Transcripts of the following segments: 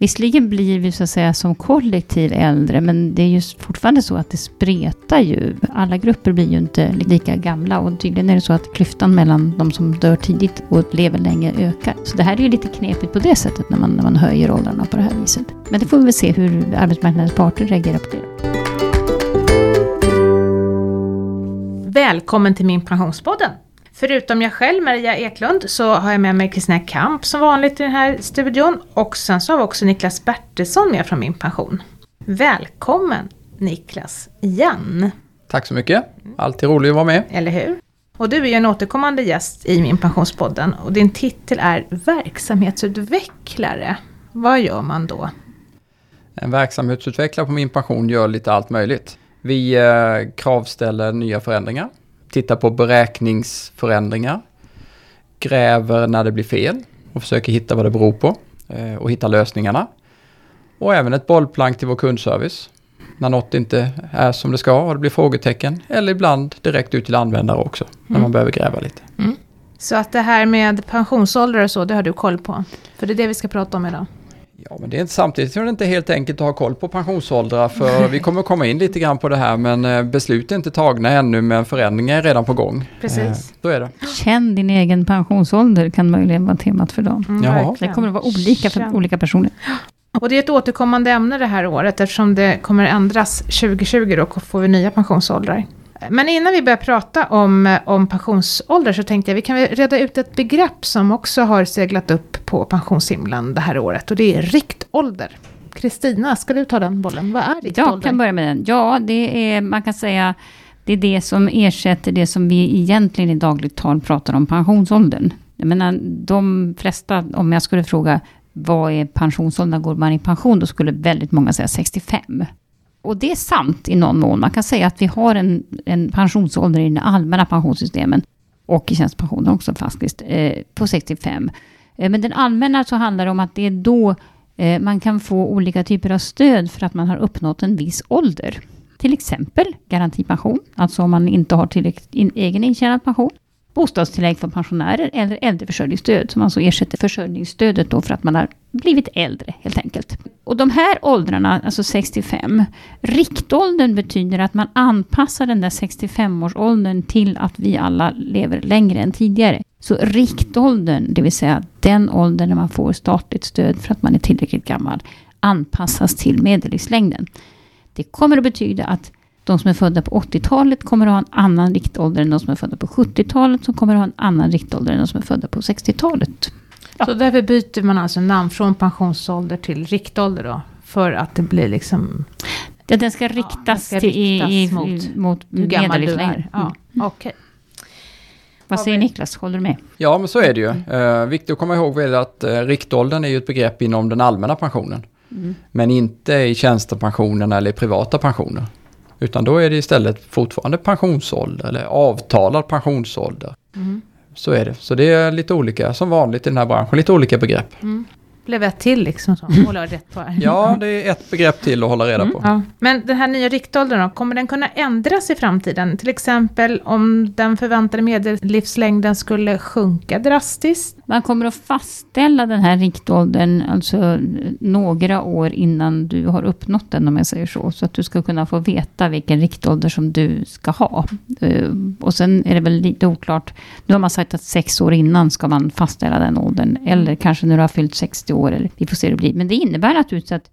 Visserligen blir vi så att säga som kollektiv äldre, men det är ju fortfarande så att det spretar ju. Alla grupper blir ju inte lika gamla och tydligen är det så att klyftan mellan de som dör tidigt och lever länge ökar. Så det här är ju lite knepigt på det sättet när man, när man höjer åldrarna på det här viset. Men det får vi väl se hur arbetsmarknadens parter reagerar på det. Välkommen till min pensionspodden! Förutom jag själv, Maria Eklund, så har jag med mig Kristina Kamp som vanligt i den här studion. Och sen så har vi också Niklas Bertilsson med från Min Pension. Välkommen Niklas, igen! Tack så mycket! Alltid roligt att vara med. Eller hur? Och du är ju en återkommande gäst i Min Pensionspodden och din titel är verksamhetsutvecklare. Vad gör man då? En verksamhetsutvecklare på Min Pension gör lite allt möjligt. Vi eh, kravställer nya förändringar tittar på beräkningsförändringar, gräver när det blir fel och försöker hitta vad det beror på eh, och hitta lösningarna. Och även ett bollplank till vår kundservice. När något inte är som det ska och det blir frågetecken. Eller ibland direkt ut till användare också. När mm. man behöver gräva lite. Mm. Så att det här med pensionsålder och så, det har du koll på? För det är det vi ska prata om idag. Ja, men det är inte, samtidigt är det inte helt enkelt att ha koll på pensionsåldrar för vi kommer komma in lite grann på det här men eh, beslut är inte tagna ännu men förändringar är redan på gång. Precis. Så är det. Känn din egen pensionsålder kan möjligen vara temat för dem. Mm, ja. Det kommer att vara olika för Känn. olika personer. Och det är ett återkommande ämne det här året eftersom det kommer ändras 2020 då får vi nya pensionsåldrar. Men innan vi börjar prata om, om pensionsålder så tänkte jag vi kan reda ut ett begrepp som också har seglat upp på pensionshimlen det här året och det är riktålder. Kristina, ska du ta den bollen? Vad är riktålder? Jag kan börja med den. Ja, det är, man kan säga, det är det som ersätter det som vi egentligen i dagligt tal pratar om pensionsåldern. Jag menar, de flesta, om jag skulle fråga vad är pensionsåldern, går man i pension? Då skulle väldigt många säga 65. Och det är sant i någon mån. Man kan säga att vi har en, en pensionsålder i den allmänna pensionssystemen och i tjänstepensionen också faktiskt, eh, på 65. Eh, men den allmänna så handlar det om att det är då eh, man kan få olika typer av stöd för att man har uppnått en viss ålder. Till exempel garantipension, alltså om man inte har tillräckligt in, egen intjänad pension bostadstillägg för pensionärer eller äldreförsörjningsstöd som alltså ersätter försörjningsstödet då för att man har blivit äldre helt enkelt. Och de här åldrarna, alltså 65, riktåldern betyder att man anpassar den där 65-årsåldern till att vi alla lever längre än tidigare. Så riktåldern, det vill säga den åldern när man får statligt stöd för att man är tillräckligt gammal, anpassas till medellivslängden. Det kommer att betyda att de som är födda på 80-talet kommer att ha en annan riktålder än de som är födda på 70-talet, som kommer att ha en annan riktålder än de som är födda på 60-talet. Ja. Så därför byter man alltså namn från pensionsålder till riktålder då? För att det blir liksom... Ja, den ska riktas, ja, den ska till, riktas i, mot, mot hur gammal du är. Ja, mm. okay. Vad säger Niklas, håller du med? Ja, men så är det ju. Eh, viktigt att komma ihåg är att eh, riktåldern är ju ett begrepp inom den allmänna pensionen. Mm. Men inte i tjänstepensionen eller i privata pensioner. Utan då är det istället fortfarande pensionsålder eller avtalad pensionsålder. Mm. Så är det. Så det är lite olika, som vanligt i den här branschen, lite olika begrepp. Mm blev ett till liksom, som håller rätt på här. Ja, det är ett begrepp till att hålla reda mm, på. Ja. Men den här nya riktåldern då, kommer den kunna ändras i framtiden? Till exempel om den förväntade medellivslängden skulle sjunka drastiskt? Man kommer att fastställa den här riktåldern, alltså några år innan du har uppnått den, om jag säger så. Så att du ska kunna få veta vilken riktålder som du ska ha. Eh, och sen är det väl lite oklart. Nu har man sagt att sex år innan ska man fastställa den åldern. Eller kanske när du har fyllt 60 år år. Eller, vi får se hur det blir. Men det innebär naturligtvis att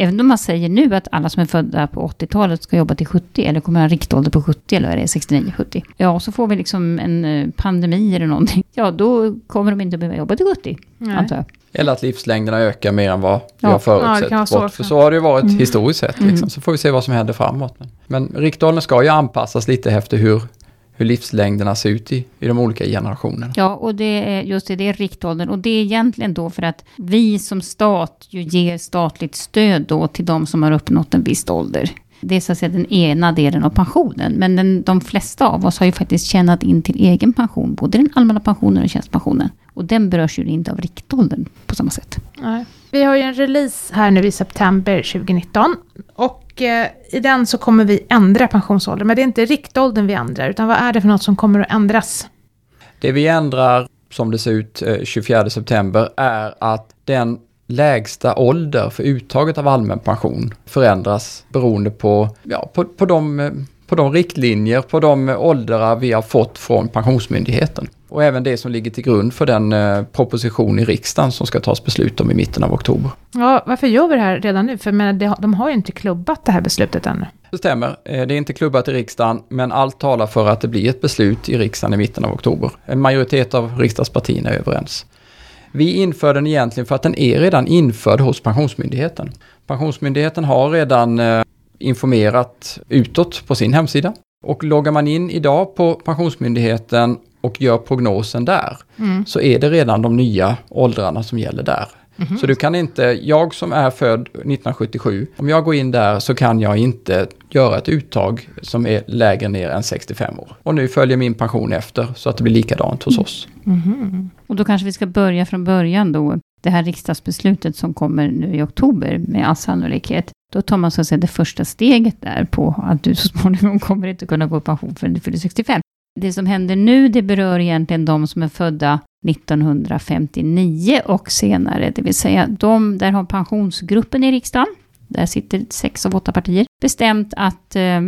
Även om man säger nu att alla som är födda på 80-talet ska jobba till 70, eller kommer ha en riktålder på 70, eller är det 69-70? Ja, så får vi liksom en eh, pandemi eller någonting. Ja, då kommer de inte behöva jobba till 70, antar jag. Eller att livslängderna ökar mer än vad vi har förutsett. Ja, så, för så har det ju varit mm. historiskt sett. Liksom. Mm. Så får vi se vad som händer framåt. Men, men riktåldern ska ju anpassas lite efter hur hur livslängderna ser ut i, i de olika generationerna. Ja, och det är just det, det är riktåldern. Och det är egentligen då för att vi som stat ju ger statligt stöd då till de som har uppnått en viss ålder. Det är så att säga den ena delen av pensionen. Men den, de flesta av oss har ju faktiskt tjänat in till egen pension. Både den allmänna pensionen och tjänstepensionen. Och den berörs ju inte av riktåldern på samma sätt. Nej. Vi har ju en release här nu i september 2019. Och Eh, i den så kommer vi ändra pensionsåldern. Men det är inte riktåldern vi ändrar, utan vad är det för något som kommer att ändras? Det vi ändrar, som det ser ut eh, 24 september, är att den lägsta ålder för uttaget av allmän pension förändras beroende på, ja, på, på, de, eh, på de riktlinjer, på de åldrar vi har fått från Pensionsmyndigheten. Och även det som ligger till grund för den eh, proposition i riksdagen som ska tas beslut om i mitten av oktober. Ja, varför gör vi det här redan nu? För men, de har ju inte klubbat det här beslutet ännu. Det stämmer. Eh, det är inte klubbat i riksdagen, men allt talar för att det blir ett beslut i riksdagen i mitten av oktober. En majoritet av riksdagspartierna är överens. Vi inför den egentligen för att den är redan införd hos Pensionsmyndigheten. Pensionsmyndigheten har redan eh, informerat utåt på sin hemsida. Och loggar man in idag på Pensionsmyndigheten och gör prognosen där, mm. så är det redan de nya åldrarna som gäller där. Mm. Så du kan inte, jag som är född 1977, om jag går in där så kan jag inte göra ett uttag som är lägre ner än 65 år. Och nu följer min pension efter så att det blir likadant hos oss. Mm. Och då kanske vi ska börja från början då. Det här riksdagsbeslutet som kommer nu i oktober med all sannolikhet. Då tar man så att säga det första steget där på att du så småningom kommer inte kunna gå i pension förrän du fyller 65. Det som händer nu, det berör egentligen de som är födda 1959 och senare, det vill säga de, där har pensionsgruppen i riksdagen, där sitter sex av åtta partier, bestämt att eh,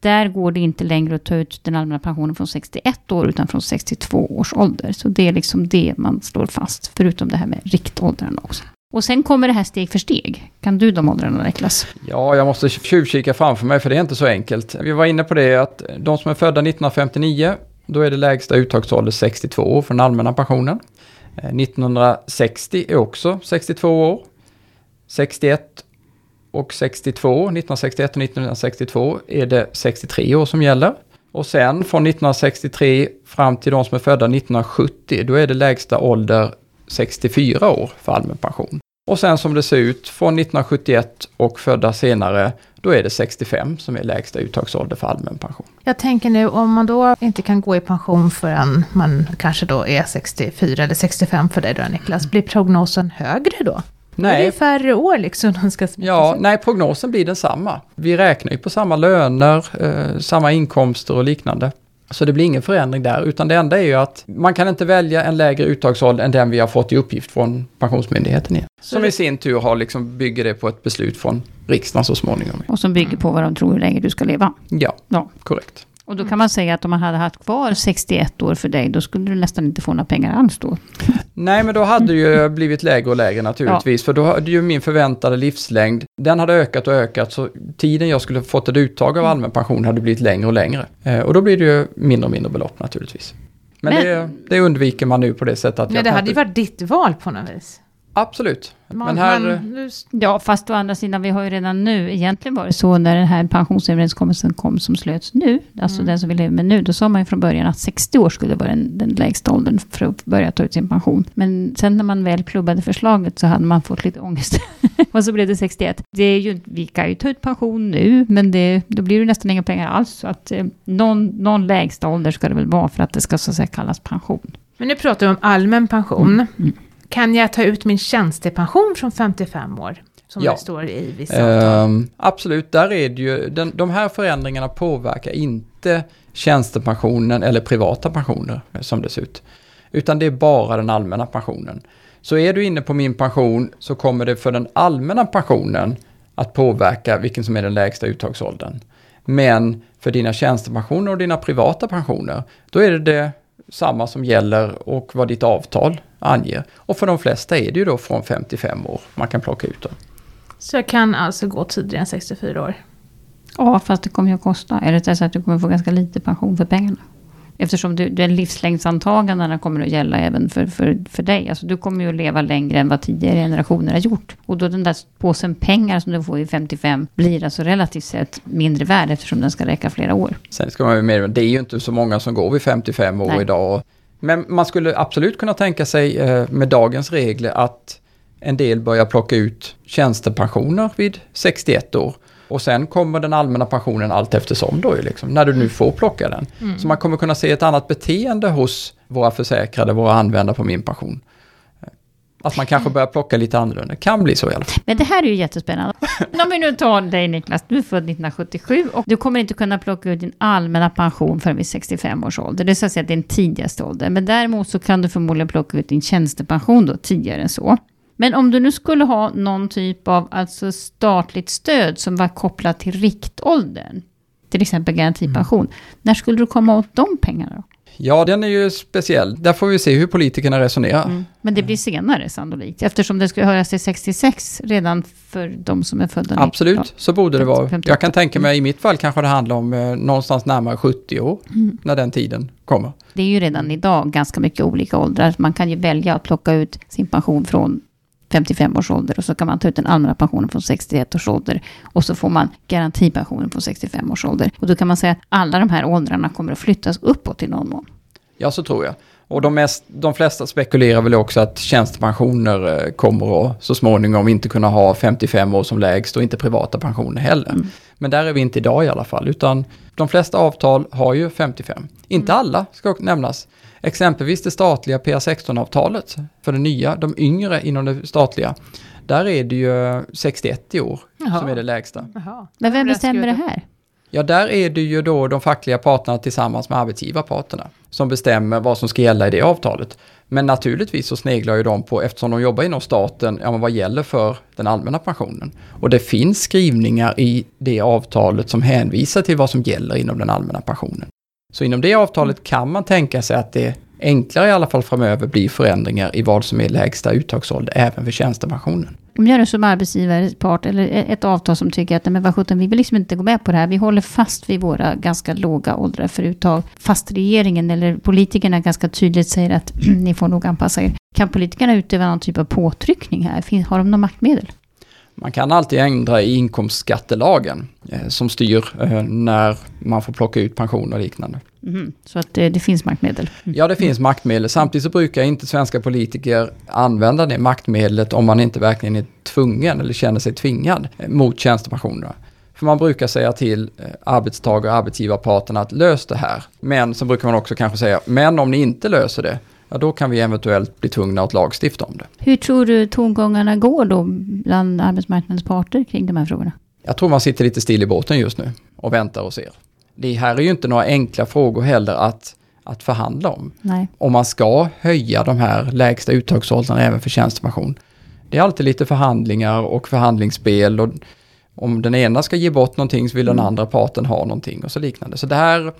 där går det inte längre att ta ut den allmänna pensionen från 61 år, utan från 62 års ålder. Så det är liksom det man slår fast, förutom det här med riktåldrarna också. Och sen kommer det här steg för steg. Kan du de åldrarna, Niklas? Ja, jag måste tjuvkika framför mig, för det är inte så enkelt. Vi var inne på det att de som är födda 1959, då är det lägsta uttagsålder 62 år för den allmänna pensionen. Eh, 1960 är också 62 år. 61 och 62, 1961 och 1962 är det 63 år som gäller. Och sen från 1963 fram till de som är födda 1970, då är det lägsta ålder 64 år för allmän pension. Och sen som det ser ut från 1971 och födda senare, då är det 65 som är lägsta uttagsålder för allmän pension. Jag tänker nu om man då inte kan gå i pension förrän man kanske då är 64 eller 65 för dig då Niklas, blir prognosen högre då? Nej. Det är färre år liksom. De ska ja, nej, prognosen blir densamma. Vi räknar ju på samma löner, eh, samma inkomster och liknande. Så det blir ingen förändring där, utan det enda är ju att man kan inte välja en lägre uttagsålder än den vi har fått i uppgift från Pensionsmyndigheten igen. Som i sin tur har liksom, bygger det på ett beslut från riksdagen så småningom. Och som bygger på vad de tror hur länge du ska leva. Ja, ja. korrekt. Och då kan man säga att om man hade haft kvar 61 år för dig, då skulle du nästan inte få några pengar alls då. Nej, men då hade det ju blivit lägre och lägre naturligtvis, ja. för då hade ju min förväntade livslängd, den hade ökat och ökat, så tiden jag skulle fått ett uttag av mm. allmän pension hade blivit längre och längre. Eh, och då blir det ju mindre och mindre belopp naturligtvis. Men, men det, det, undviker man nu på det sättet att... Men det hade ju varit ditt val på något vis. Absolut. Man, men här... Man, ja, fast å andra sidan, vi har ju redan nu, egentligen var det så när den här pensionsöverenskommelsen kom som slöts nu, alltså mm. den som vi lever med nu, då sa man ju från början att 60 år skulle vara den, den lägsta åldern för att börja ta ut sin pension. Men sen när man väl klubbade förslaget så hade man fått lite ångest. och så blev det 61. Det är ju, vi kan ju ta ut pension nu, men det, då blir det nästan inga pengar alls. Så att eh, någon, någon lägsta ålder ska det väl vara för att det ska så att säga kallas pension. Men nu pratar vi om allmän pension. Mm. Mm. Kan jag ta ut min tjänstepension från 55 år? Som ja. det står i vissa. Um, absolut, där är det ju, den, de här förändringarna påverkar inte tjänstepensionen eller privata pensioner som det ser ut. Utan det är bara den allmänna pensionen. Så är du inne på min pension så kommer det för den allmänna pensionen att påverka vilken som är den lägsta uttagsåldern. Men för dina tjänstepensioner och dina privata pensioner, då är det det samma som gäller och vad ditt avtal anger. Och för de flesta är det ju då från 55 år man kan plocka ut dem. Så jag kan alltså gå tidigare än 64 år? Ja, fast det kommer ju att kosta. Är det så att du kommer få ganska lite pension för pengarna? Eftersom du, den livslängdsantagandena kommer att gälla även för, för, för dig. Alltså du kommer ju att leva längre än vad tidigare generationer har gjort. Och då den där påsen pengar som du får i 55 blir alltså relativt sett mindre värd eftersom den ska räcka flera år. Sen ska man ju med, det är ju inte så många som går vid 55 år Nej. idag. Men man skulle absolut kunna tänka sig eh, med dagens regler att en del börjar plocka ut tjänstepensioner vid 61 år. Och sen kommer den allmänna pensionen allt eftersom då, liksom, när du nu får plocka den. Mm. Så man kommer kunna se ett annat beteende hos våra försäkrade, våra användare på min pension. Att man kanske börjar plocka lite annorlunda. Det kan bli så i alla fall. Men det här är ju jättespännande. Om vi nu tar dig Niklas, du är född 1977 och du kommer inte kunna plocka ut din allmänna pension förrän vid 65 års ålder. Det är så att säga din tidigaste ålder. Men däremot så kan du förmodligen plocka ut din tjänstepension då tidigare än så. Men om du nu skulle ha någon typ av alltså statligt stöd som var kopplat till riktåldern, till exempel garantipension, Mm. när skulle du komma åt de pengarna då? Ja, den är ju speciell. Där får vi se hur politikerna resonerar. Mm. Men det blir senare sannolikt, eftersom det ska höras till 66 redan för de som är födda 19. Absolut, så borde det vara. 58. Jag kan tänka mig i mitt fall kanske det handlar om eh, någonstans närmare 70 år Mm. när den tiden kommer. Det är ju redan idag ganska mycket olika åldrar. Man kan ju välja att plocka ut sin pension från 55 års ålder och så kan man ta ut den allmänna pensionen från 61 års ålder och så får man garantipensionen från 65 års ålder. Och då kan man säga att alla de här åldrarna kommer att flyttas uppåt i någon mån. Ja, så tror jag. Och de, mest, de flesta spekulerar väl också att tjänstepensioner eh, kommer att så småningom inte kunna ha 55 år som lägst och inte privata pensioner heller. Mm. Men där är vi inte idag i alla fall, utan de flesta avtal har ju 55. Inte alla ska nämnas. Exempelvis det statliga PA16-avtalet för det nya, de yngre inom det statliga. Där är det ju 61 i år Jaha. som är det lägsta. Jaha. Men vem bestämmer det här? Ja, där är det ju då de fackliga parterna tillsammans med arbetsgivarparterna som bestämmer vad som ska gälla i det avtalet. Men naturligtvis så sneglar ju de på, eftersom de jobbar inom staten, ja men vad gäller för den allmänna pensionen? Och det finns skrivningar i det avtalet som hänvisar till vad som gäller inom den allmänna pensionen. Så inom det avtalet kan man tänka sig att det enklare i alla fall framöver blir förändringar i vad som är lägsta uttagsålder även för tjänstepensionen. Om jag är som arbetsgivarpart eller ett avtal som tycker att nej, men vad sjutton, vi vill liksom inte gå med på det här. Vi håller fast vid våra ganska låga åldrar för uttag. Fast regeringen eller politikerna ganska tydligt säger att ni får nog anpassa er. Kan politikerna utöva någon typ av påtryckning här? Har de någon maktmedel? Man kan alltid ändra i inkomstskattelagen eh, som styr eh, när man får plocka ut pension och liknande. Mhm, Så att det, det finns maktmedel. Mm. Ja, det finns maktmedel. Samtidigt så brukar inte svenska politiker använda det maktmedlet om man inte verkligen är tvungen eller känner sig tvingad eh, mot tjänstepensionerna. För man brukar säga till eh, arbetstagare och arbetsgivarparterna att lös det här. Men så brukar man också kanske säga, men om ni inte löser det, ja då kan vi eventuellt bli tvungna att lagstifta om det. Hur tror du tongångarna går då bland arbetsmarknadens parter kring de här frågorna? Jag tror man sitter lite still i båten just nu och väntar och ser. Det här är ju inte några enkla frågor heller att, att förhandla om. Nej. Om man ska höja de här lägsta uttagsåldrarna även för tjänstepension. Det är alltid lite förhandlingar och förhandlingsspel och om den ena ska ge bort någonting så vill den Mm. andra parten ha någonting och så liknande. Så det här,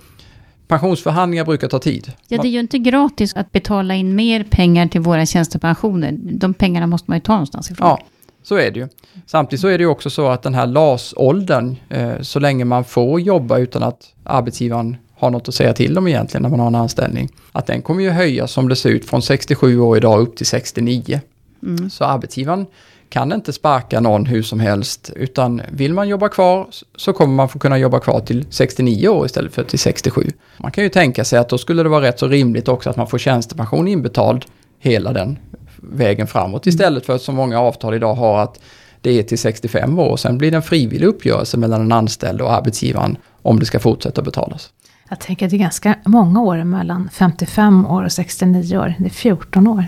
pensionsförhandlingar brukar ta tid. Ja, det är ju inte gratis att betala in mer pengar till våra tjänstepensioner. De pengarna måste man ju ta någonstans ifrån. Ja, så är det ju. Samtidigt så är det ju också så att den här LAS-åldern, eh, så länge man får jobba utan att arbetsgivaren har något att säga till om egentligen när man har en anställning, att den kommer ju höjas som det ser ut från 67 år idag upp till 69. Mm. Så arbetsgivaren kan inte sparka någon hur som helst, utan vill man jobba kvar så kommer man få kunna jobba kvar till 69 år istället för till 67. Man kan ju tänka sig att då skulle det vara rätt så rimligt också att man får tjänstepension inbetald hela den vägen framåt istället för att så många avtal idag har att det är till 65 år och sen blir det en frivillig uppgörelse mellan den anställde och arbetsgivaren om det ska fortsätta betalas. Jag tänker att det är ganska många år mellan 55 år och 69 år. Det är 14 år.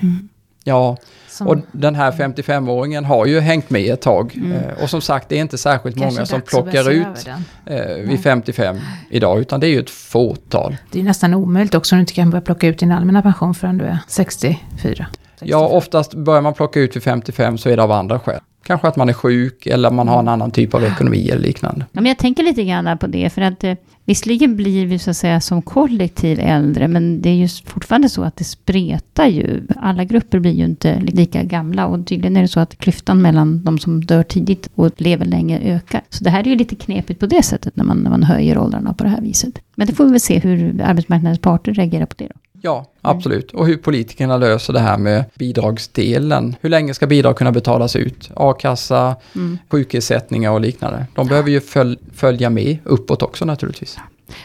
Ja, Som och den här 55-åringen har ju hängt med ett tag eh, och som sagt det är inte särskilt kanske många som plockar ut eh, vid 55 idag, utan det är ju ett fåtal. Det är nästan omöjligt också om du inte kan börja plocka ut din allmänna pension förrän du är 64. Ja, oftast börjar man plocka ut vid 55 så är det av andra skäl. Kanske att man är sjuk eller man har en annan typ av ekonomi eller liknande. Ja, men jag tänker lite grann på det, för att eh, visserligen blir vi så att säga som kollektiv äldre, men det är ju fortfarande så att det spretar ju. Alla grupper blir ju inte lika gamla och tydligen är det så att klyftan mellan de som dör tidigt och lever länge ökar. Så det här är ju lite knepigt på det sättet när man, när man höjer åldrarna på det här viset. Men det får vi väl se hur arbetsmarknadens parter reagerar på det då. Ja, absolut. Och hur politikerna löser det här med bidragsdelen. Hur länge ska bidrag kunna betalas ut? A-kassa, Mm. sjukersättningar och liknande. De behöver ju föl följa med uppåt också naturligtvis.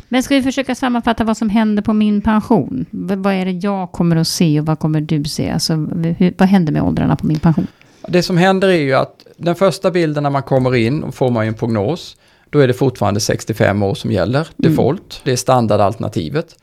Men ska vi försöka sammanfatta vad som händer på min pension? Vad är det jag kommer att se och vad kommer du se? Alltså, hur, vad händer med åldrarna på min pension? Det som händer är ju att den första bilden när man kommer in och får man ju en prognos. Då är det fortfarande 65 år som gäller, default. Det är standardalternativet.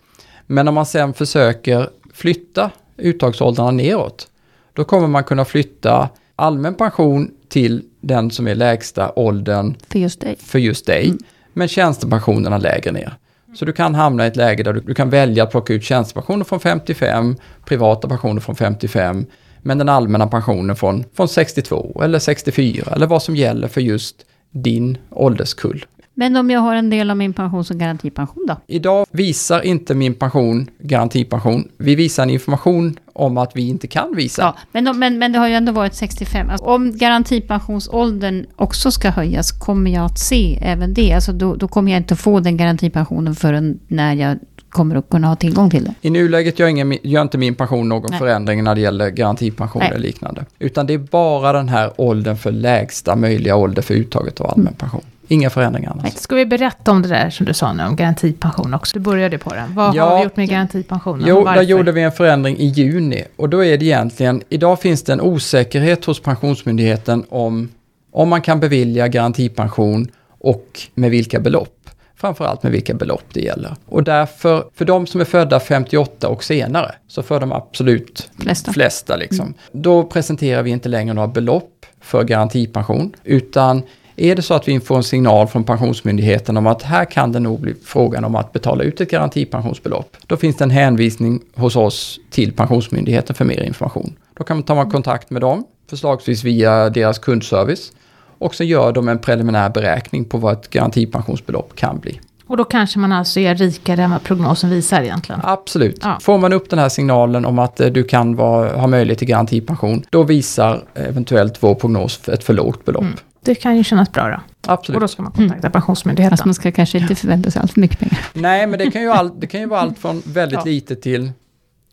Men om man sen försöker flytta uttagsåldrarna neråt, då kommer man kunna flytta allmän pension till den som är lägsta åldern För just dig. för just dig, men tjänstepensionerna lägre ner. Så du kan hamna i ett läge där du, du kan välja att plocka ut tjänstepensioner från 55, privata pensioner från 55, Men den allmänna pensionen från, från 62 eller 64 eller vad som gäller för just din ålderskull. Men om jag har en del av min pension som garantipension då? Idag visar inte min pension garantipension. Vi visar en information om att vi inte kan visa. Ja, men, men, men det har ju ändå varit 65. Alltså, om garantipensionsåldern också ska höjas, kommer jag att se även det? Alltså då, då kommer jag inte få den garantipensionen förrän när jag kommer att kunna ha tillgång till det. I nuläget gör, ingen, gör inte min pension någon Nej. förändring när det gäller garantipension eller liknande. Utan det är bara den här åldern för lägsta möjliga ålder för uttaget av allmän Mm. Inga förändringar annars. Ska vi berätta om det där som du sa nu, om garantipension också? Du började på den. Vad Ja. har vi gjort med garantipensionen? Jo, där gjorde vi en förändring i juni. Och då är det egentligen, idag finns det en osäkerhet hos Pensionsmyndigheten om, om man kan bevilja garantipension och med vilka belopp. Framförallt med vilka belopp det gäller. Och därför, för de som är födda 58 och senare, så för de absolut Flesta. flesta liksom. Då presenterar vi inte längre några belopp för garantipension, utan är det så att vi får en signal från Pensionsmyndigheten om att här kan det nog bli frågan om att betala ut ett garantipensionsbelopp, då finns det en hänvisning hos oss till Pensionsmyndigheten för mer information. Då kan man ta kontakt med dem, förslagsvis via deras kundservice, och så gör de en preliminär beräkning på vad ett garantipensionsbelopp kan bli. Och då kanske man alltså är rikare än vad prognosen visar egentligen. Absolut. Ja. Får man upp den här signalen om att eh, du kan vara, ha möjlighet till garantipension, då visar eventuellt vår prognos ett för lågt belopp. Mm. Det kan ju kännas bra då. Absolut. Och då ska man kontakta Pensionsmyndigheten. Fast man ska kanske inte förvänta sig allt för mycket pengar. Nej, men det kan ju, all, det kan ju vara allt från väldigt Ja. lite till,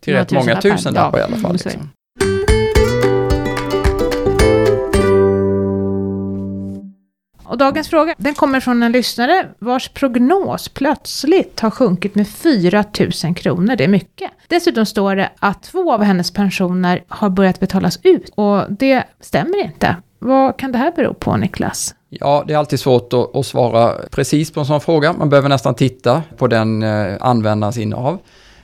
till rätt många tusenlappar i Ja, alla fall. det. Liksom. Och dagens fråga, den kommer från en lyssnare vars prognos plötsligt har sjunkit med 4 000 kronor. Det är mycket. Dessutom står det att två av hennes pensioner har börjat betalas ut. Och det stämmer inte. Vad kan det här bero på, Niklas? Ja, det är alltid svårt att, att svara precis på en sån fråga. Man behöver nästan titta på den eh, användarens innehav.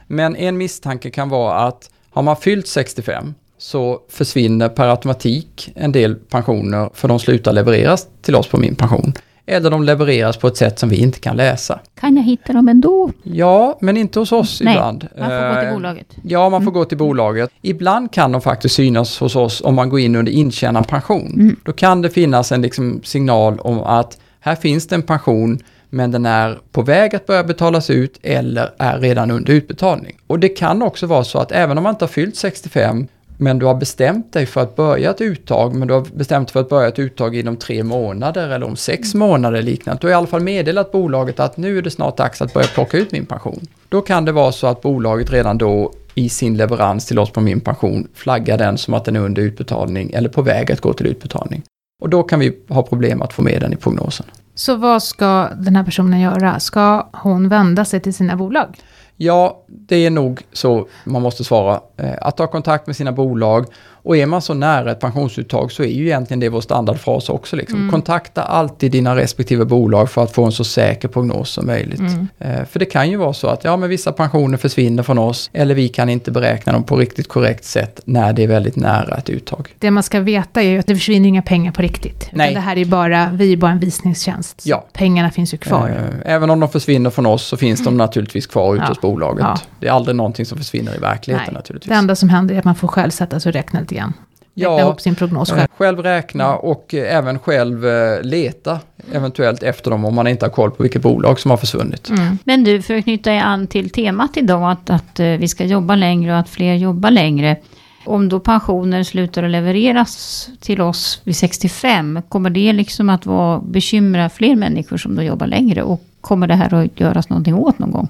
Men en misstanke kan vara att har man fyllt 65 så försvinner per automatik en del pensioner för de slutar levereras till oss på min pension. Eller de levereras på ett sätt som vi inte kan läsa. Kan jag hitta dem ändå? Ja, men inte hos oss Nej, ibland. Man får gå till Eh, bolaget. Ja, man får gå till bolaget. Ibland kan de faktiskt synas hos oss om man går in under intjänad pension. Mm. Då kan det finnas en liksom signal om att här finns det en pension men den är på väg att börja betalas ut eller är redan under utbetalning. Och det kan också vara så att även om man inte har fyllt 65 men du har bestämt dig för att börja ett uttag, men du har bestämt dig för att börja ett uttag inom tre månader eller om sex månader eller liknande. Du har i alla fall meddelat bolaget att nu är det snart dags att börja plocka ut min pension. Då kan det vara så att bolaget redan då i sin leverans till oss på min pension flaggar den som att den är under utbetalning eller på väg att gå till utbetalning. Och då kan vi ha problem att få med den i prognosen. Så vad ska den här personen göra? Ska hon vända sig till sina bolag? Ja, det är nog så man måste svara. Eh, att ta kontakt med sina bolag och är man så nära ett pensionsuttag så är ju egentligen det vår standardfras också. Liksom. Mm. Kontakta alltid dina respektive bolag för att få en så säker prognos som möjligt. Mm. Eh, För det kan ju vara så att ja, men vissa pensioner försvinner från oss eller vi kan inte beräkna dem på riktigt korrekt sätt när det är väldigt nära ett uttag. Det man ska veta är ju att det försvinner inga pengar på riktigt. Nej. Det här är bara, vi är bara en visningstjänst. Ja. Pengarna finns ju kvar. Eh, Även om de försvinner från oss så finns de naturligtvis kvar ute Ja. hos bolaget. Ja. Det är aldrig någonting som försvinner i verkligheten Nej. naturligtvis. Det enda som händer är att man får själv sätta sig och räkna lite grann. Räkna Ja. ihop sin prognos Eh, själv. Själv räkna och eh, även själv eh, leta eventuellt efter dem om man inte har koll på vilket bolag som har försvunnit. Mm. Men du, för att knyta an till temat idag, att, att vi ska jobba längre och att fler jobbar längre. Om då pensioner slutar att levereras till oss vid 65, kommer det liksom att vara, bekymra fler människor som då jobbar längre? Och kommer det här att göras någonting åt någon gång?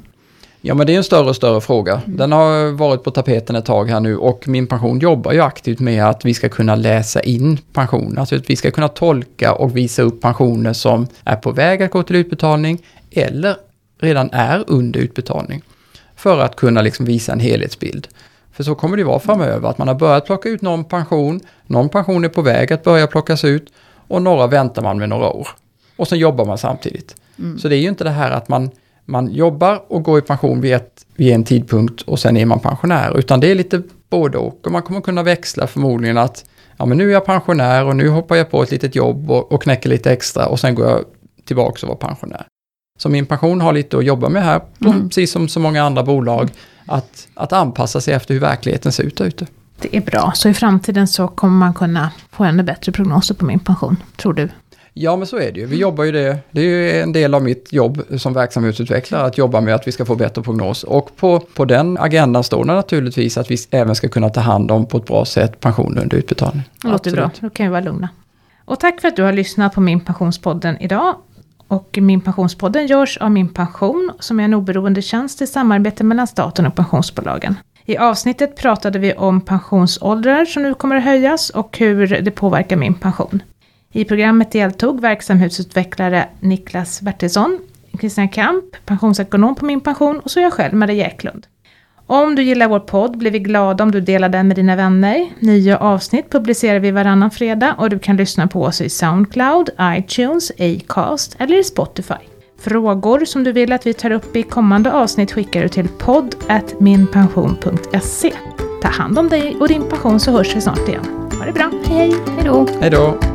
Ja men det är en större och större fråga. Den har varit på tapeten ett tag här nu och Min Pension jobbar ju aktivt med att vi ska kunna läsa in pension. Alltså att vi ska kunna tolka och visa upp pensioner som är på väg att gå till utbetalning eller redan är under utbetalning. För att kunna liksom visa en helhetsbild. För så kommer det vara framöver, att man har börjat plocka ut någon pension, någon pension är på väg att börja plockas ut och några väntar man med några år. Och sen jobbar man samtidigt. Så det är ju inte det här att man, man jobbar och går i pension vid, ett, vid en tidpunkt och sen är man pensionär, utan det är lite både och. Och man kommer kunna växla förmodligen att ja men nu är jag pensionär och nu hoppar jag på ett litet jobb och, och knäcker lite extra och sen går jag tillbaka och vara pensionär. Så min pension har lite att jobba med här, Mm. precis som så många andra bolag, att, att anpassa sig efter hur verkligheten ser ut där ute. Det är bra, så i framtiden så kommer man kunna få ännu bättre prognoser på min pension, tror du? Ja, men så är det ju. Vi jobbar ju det. Det är ju en del av mitt jobb som verksamhetsutvecklare att jobba med att vi ska få bättre prognos. Och på, på den agendan står det naturligtvis att vi även ska kunna ta hand om på ett bra sätt pension under utbetalning. Det låter bra, då kan vi vara lugna. Och tack för att du har lyssnat på Min Pensionspodden idag. Och Min Pensionspodden görs av Min Pension som är en oberoende tjänst i samarbete mellan staten och pensionsbolagen. I avsnittet pratade vi om pensionsåldrar som nu kommer att höjas och hur det påverkar min pension. I programmet deltog verksamhetsutvecklare Niklas Bertilsson, Christian Kamp, pensionsekonom på Min Pension och så jag själv, Maria Eklund. Om du gillar vår podd blir vi glada om du delar den med dina vänner. Nya avsnitt publicerar vi varannan fredag och du kan lyssna på oss i Soundcloud, iTunes, Acast eller Spotify. Frågor som du vill att vi tar upp i kommande avsnitt skickar du till podd.minpension.se. Ta hand om dig och din pension så hörs vi snart igen. Ha det bra, hej hej! Hej då!